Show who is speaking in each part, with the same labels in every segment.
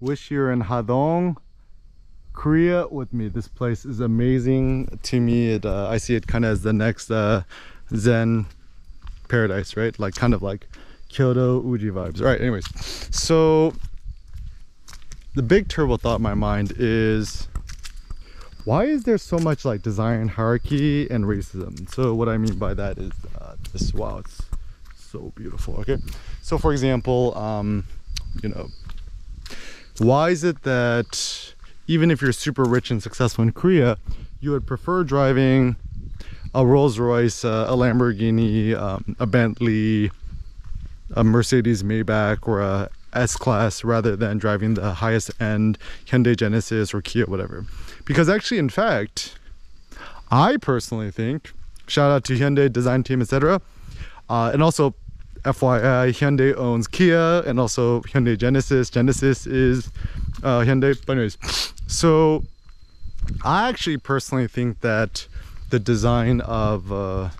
Speaker 1: wish you're in Hadong, Korea with me. This place is amazing to me. It, uh, I see it kind of as the next uh, Zen paradise, right? Like kind of like Kyoto Uji vibes. All right, anyways. So the big turbo thought in my mind is why is there so much like design hierarchy and racism? So what I mean by that is uh, this, wow, it's so beautiful, okay? So for example, um, you know, why is it that even if you're super rich and successful in Korea, you would prefer driving a Rolls Royce, uh, a Lamborghini, um, a Bentley, a Mercedes Maybach, or a S-Class rather than driving the highest end Hyundai Genesis or Kia, whatever. Because actually, in fact, I personally think, shout out to Hyundai design team, etc. Uh, and also, FYI, Hyundai owns Kia and also Hyundai Genesis. Genesis is uh, Hyundai. But anyways, so I actually personally think that the design of uh,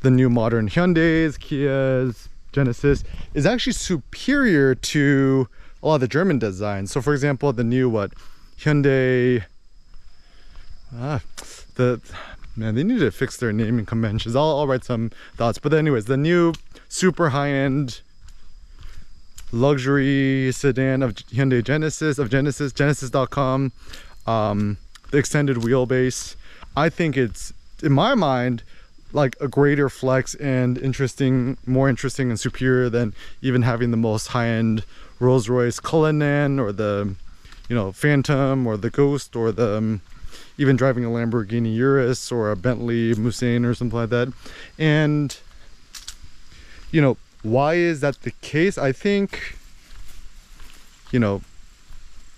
Speaker 1: the new modern Hyundais, Kias, Genesis is actually superior to a lot of the German designs. So for example, the new what Hyundai ah, the man they need to fix their naming conventions. I'll, I'll write some thoughts. But anyways, the new super high-end luxury sedan of Hyundai Genesis of Genesis Genesis.com um, the extended wheelbase I think it's in my mind like a greater flex and interesting, more interesting and superior than even having the most high-end Rolls-Royce Cullinan or the, you know, Phantom or the Ghost or the, um, even driving a Lamborghini Urus or a Bentley Mulsanne or something like that. And, you know, why is that the case? I think, you know,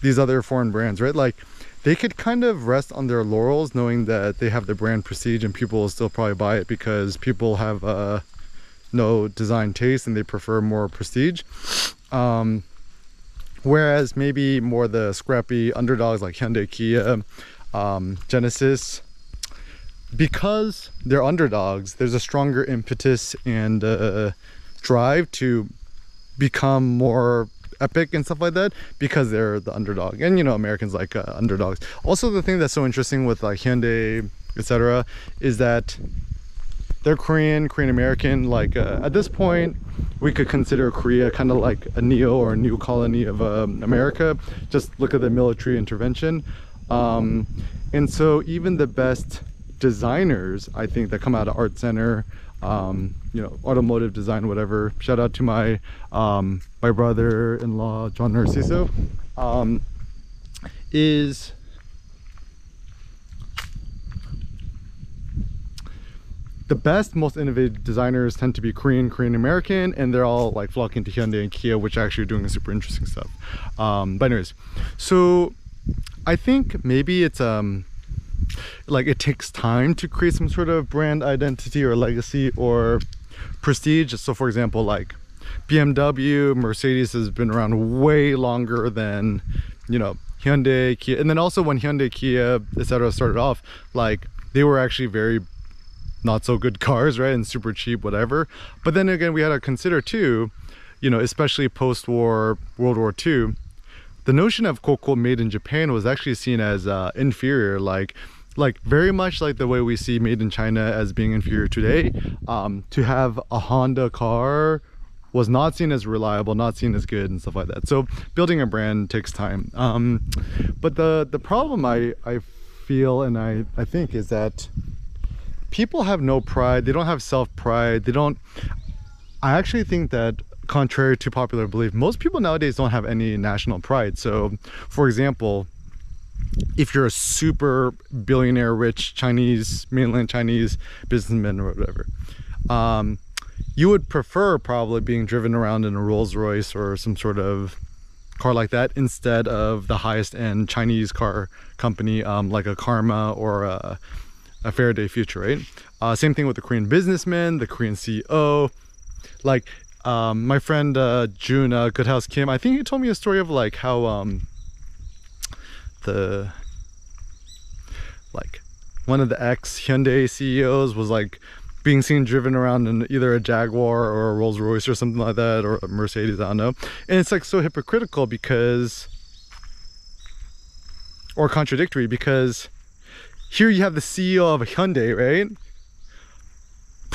Speaker 1: these other foreign brands, right? Like, they could kind of rest on their laurels knowing that they have the brand prestige and people will still probably buy it because people have uh, no design taste and they prefer more prestige. Um, whereas maybe more the scrappy underdogs like Hyundai, Kia, um, Genesis, because they're underdogs, there's a stronger impetus and uh, drive to become more epic and stuff like that because they're the underdog. And you know americans like uh, underdogs. Also the thing that's so interesting with like hyundai etc is that they're korean korean american. Like uh, at this point we could consider korea kind of like a neo or a new colony of um, america. Just look at the military intervention um, and so even the best designers i think that come out of art center um, you know, automotive design, whatever. Shout out to my um, my brother-in-law, John Narciso, um, is the best, most innovative designers tend to be Korean, Korean American, and they're all like flocking to Hyundai and Kia, which actually are doing super interesting stuff. Um, but anyways, so I think maybe it's um like it takes time to create some sort of brand identity or legacy or prestige. So for example like BMW Mercedes has been around way longer than you know Hyundai Kia. And then also when Hyundai Kia etc started off like they were actually very not so good cars right and super cheap whatever. But then again we had to consider too you know especially post-war World War II the notion of Coco made in Japan was actually seen as uh, inferior like like very much like the way we see made in China as being inferior today. Um, to have a Honda car was not seen as reliable not seen as good and stuff like that. So building a brand takes time. Um, but the the problem I I feel and I I think is that people have no pride. They don't have self pride they don't I actually think that contrary to popular belief most people nowadays don't have any national pride. So for example if you're a super billionaire rich Chinese mainland Chinese businessman or whatever um, you would prefer probably being driven around in a Rolls Royce or some sort of car like that instead of the highest end Chinese car company um, like a Karma or a, a Faraday Future right? Uh, same thing with the Korean businessman the Korean CEO like um, my friend uh, June uh, Goodhouse Kim I think he told me a story of like how um, the like one of the ex Hyundai CEOs was like being seen driven around in either a Jaguar or a Rolls Royce or something like that, or a Mercedes, I don't know. And it's like so hypocritical because, or contradictory because here you have the CEO of Hyundai, right?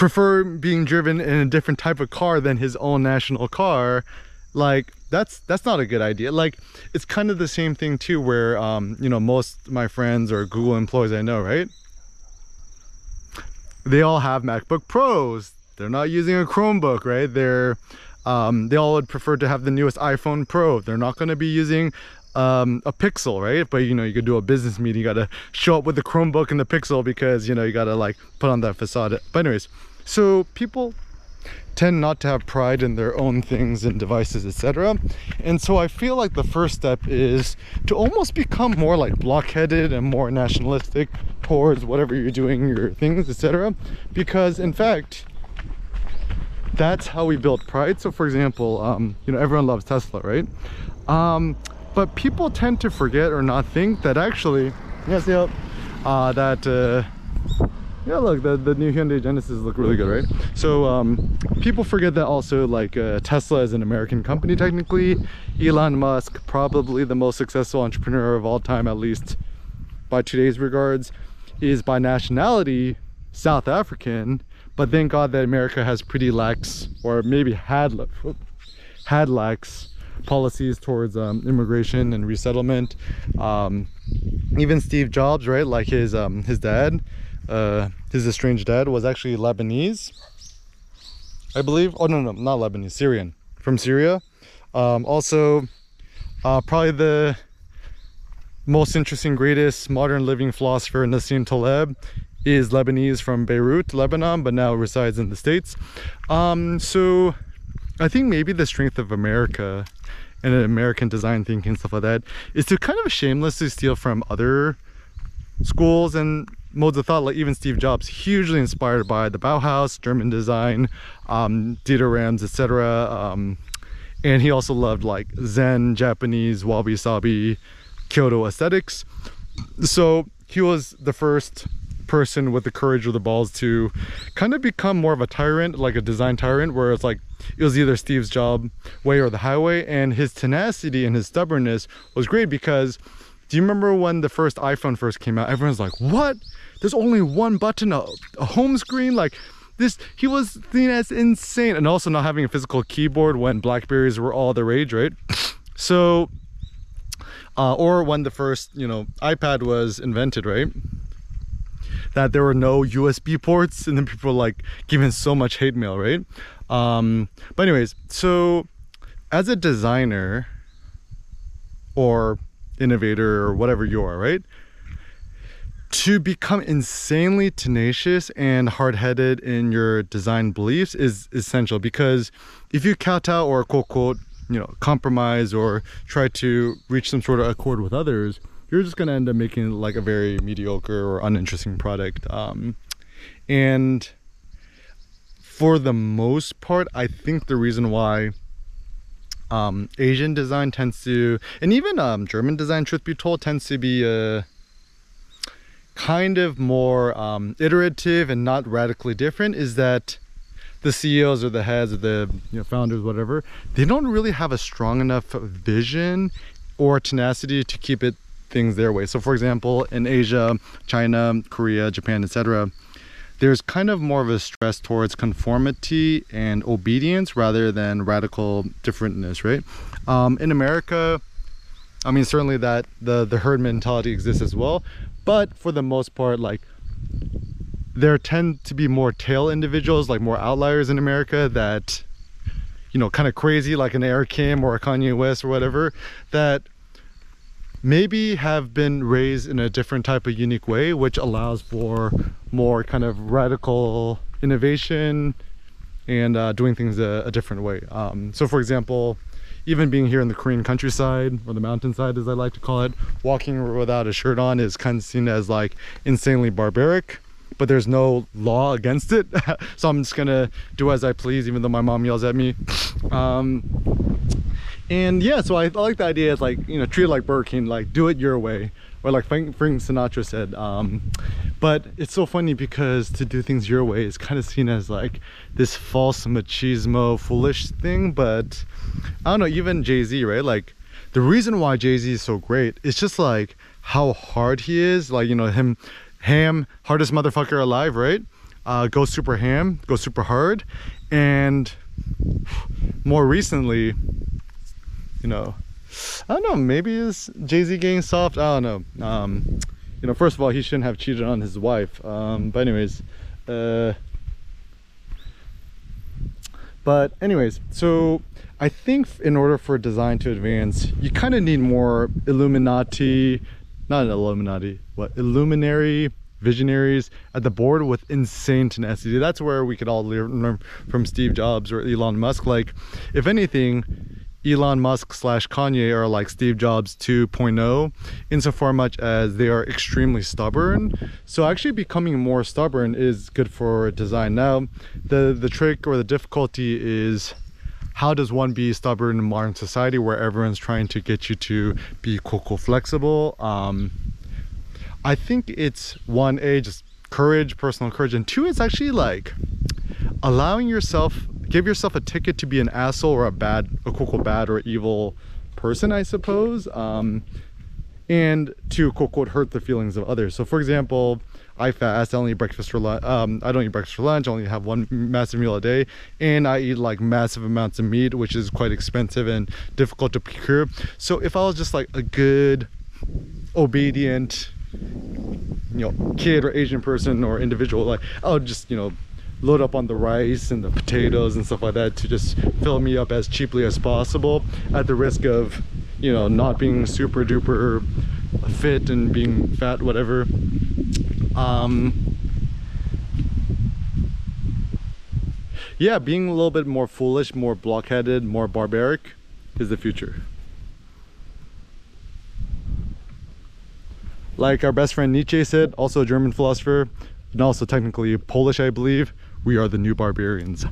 Speaker 1: Prefer being driven in a different type of car than his own national car. Like that's that's not a good idea. Like it's kind of the same thing too, where um, you know most my friends or Google employees I know, right? They all have MacBook Pros. They're not using a Chromebook, right? They're um, they all would prefer to have the newest iPhone Pro. They're not going to be using um, a Pixel, right? But you know, you could do a business meeting. You got to show up with the Chromebook and the Pixel because you know you got to like put on that facade. But anyways, so people tend not to have pride in their own things and devices etc and so i feel like the first step is to almost become more like blockheaded and more nationalistic towards whatever you're doing your things etc because in fact that's how we build pride. So for example um, you know everyone loves tesla right? Um, but people tend to forget or not think that actually yes yep uh, that uh, yeah look the, the new hyundai genesis look really good right? So um, people forget that also like uh, tesla is an american company technically. Elon musk probably the most successful entrepreneur of all time at least by today's regards is by nationality south african but thank god that america has pretty lax or maybe had had lax policies towards um, immigration and resettlement. Um, even steve jobs right like his um, his dad uh, his estranged dad was actually Lebanese, I believe. Oh, no, no, not Lebanese, Syrian, from Syria. Um, also, uh, probably the most interesting, greatest modern living philosopher, Nassim Taleb, is Lebanese from Beirut, Lebanon, but now resides in the States. Um, so I think maybe the strength of America and American design thinking and stuff like that is to kind of shamelessly steal from other schools and modes of thought like even steve jobs hugely inspired by the bauhaus german design um dieter rams etc um and he also loved like zen japanese wabi sabi kyoto aesthetics. So he was the first person with the courage or the balls to kind of become more of a tyrant like a design tyrant where it's like it was either steve's job way or the highway and his tenacity and his stubbornness was great because do you remember when the first iphone first came out? Everyone's like what there's only one button, a, a home screen, like this, he was seen as insane. And also not having a physical keyboard when Blackberries were all the rage, right? So, uh, or when the first, you know, iPad was invented, right? That there were no USB ports and then people like giving so much hate mail, right? Um, but anyways, so as a designer or innovator or whatever you are, right? To become insanely tenacious and hard-headed in your design beliefs is essential because if you kowtow or quote quote you know compromise or try to reach some sort of accord with others you're just going to end up making like a very mediocre or uninteresting product. Um, and for the most part i think the reason why um, asian design tends to and even um, german design truth be told tends to be uh, kind of more um, iterative and not radically different is that the CEOs or the heads or the you know, founders, whatever, they don't really have a strong enough vision or tenacity to keep it things their way. So for example, in Asia, China, Korea, Japan, etc., there's kind of more of a stress towards conformity and obedience rather than radical differentness, right? Um, in America, I mean, certainly that the, the herd mentality exists as well, but for the most part like there tend to be more tail individuals like more outliers in america that you know kind of crazy like an Eric Kim or a Kanye West or whatever that maybe have been raised in a different type of unique way which allows for more kind of radical innovation and uh, doing things a, a different way. Um, so for example even being here in the Korean countryside or the mountainside as I like to call it, walking without a shirt on is kind of seen as like insanely barbaric but there's no law against it. So i'm just gonna do as i please even though my mom yells at me. Um, and yeah so I, I, like the idea is like you know treat it like burger king like do it your way or like frank, sinatra said um, but it's so funny because to do things your way is kind of seen as like this false machismo foolish thing but i don't know even jay-z right? Like the reason why jay-z is so great is just like how hard he is. Like you know him ham hardest motherfucker alive right? Uh go super ham go super hard. And more recently you know i don't know maybe is jay-z getting soft? I don't know. Um you know first of all he shouldn't have cheated on his wife. Um but anyways uh but anyways so i think in order for design to advance you kind of need more illuminati not an illuminati what illuminary visionaries at the board with insane tenacity. That's where we could all learn from steve jobs or elon musk. Like if anything Elon Musk slash Kanye are like Steve Jobs 2.0 insofar much as they are extremely stubborn. So actually becoming more stubborn is good for design. Now, the, the trick or the difficulty is how does one be stubborn in modern society where everyone's trying to get you to be cool, cool flexible? Um, I think it's one, A, just courage, personal courage, and two, it's actually like allowing yourself give yourself a ticket to be an asshole or a bad a quote bad or evil person i suppose um, and to quote quote hurt the feelings of others. So for example i fast i only eat breakfast for lunch um, i don't eat breakfast for lunch I only have one massive meal a day and i eat like massive amounts of meat which is quite expensive and difficult to procure. So if i was just like a good obedient you know kid or asian person or individual like i'll just you know load up on the rice and the potatoes and stuff like that to just fill me up as cheaply as possible at the risk of you know not being super duper fit and being fat whatever. Um yeah being a little bit more foolish more blockheaded more barbaric is the future. Like our best friend Nietzsche said also a German philosopher and also technically Polish I believe we are the new barbarians.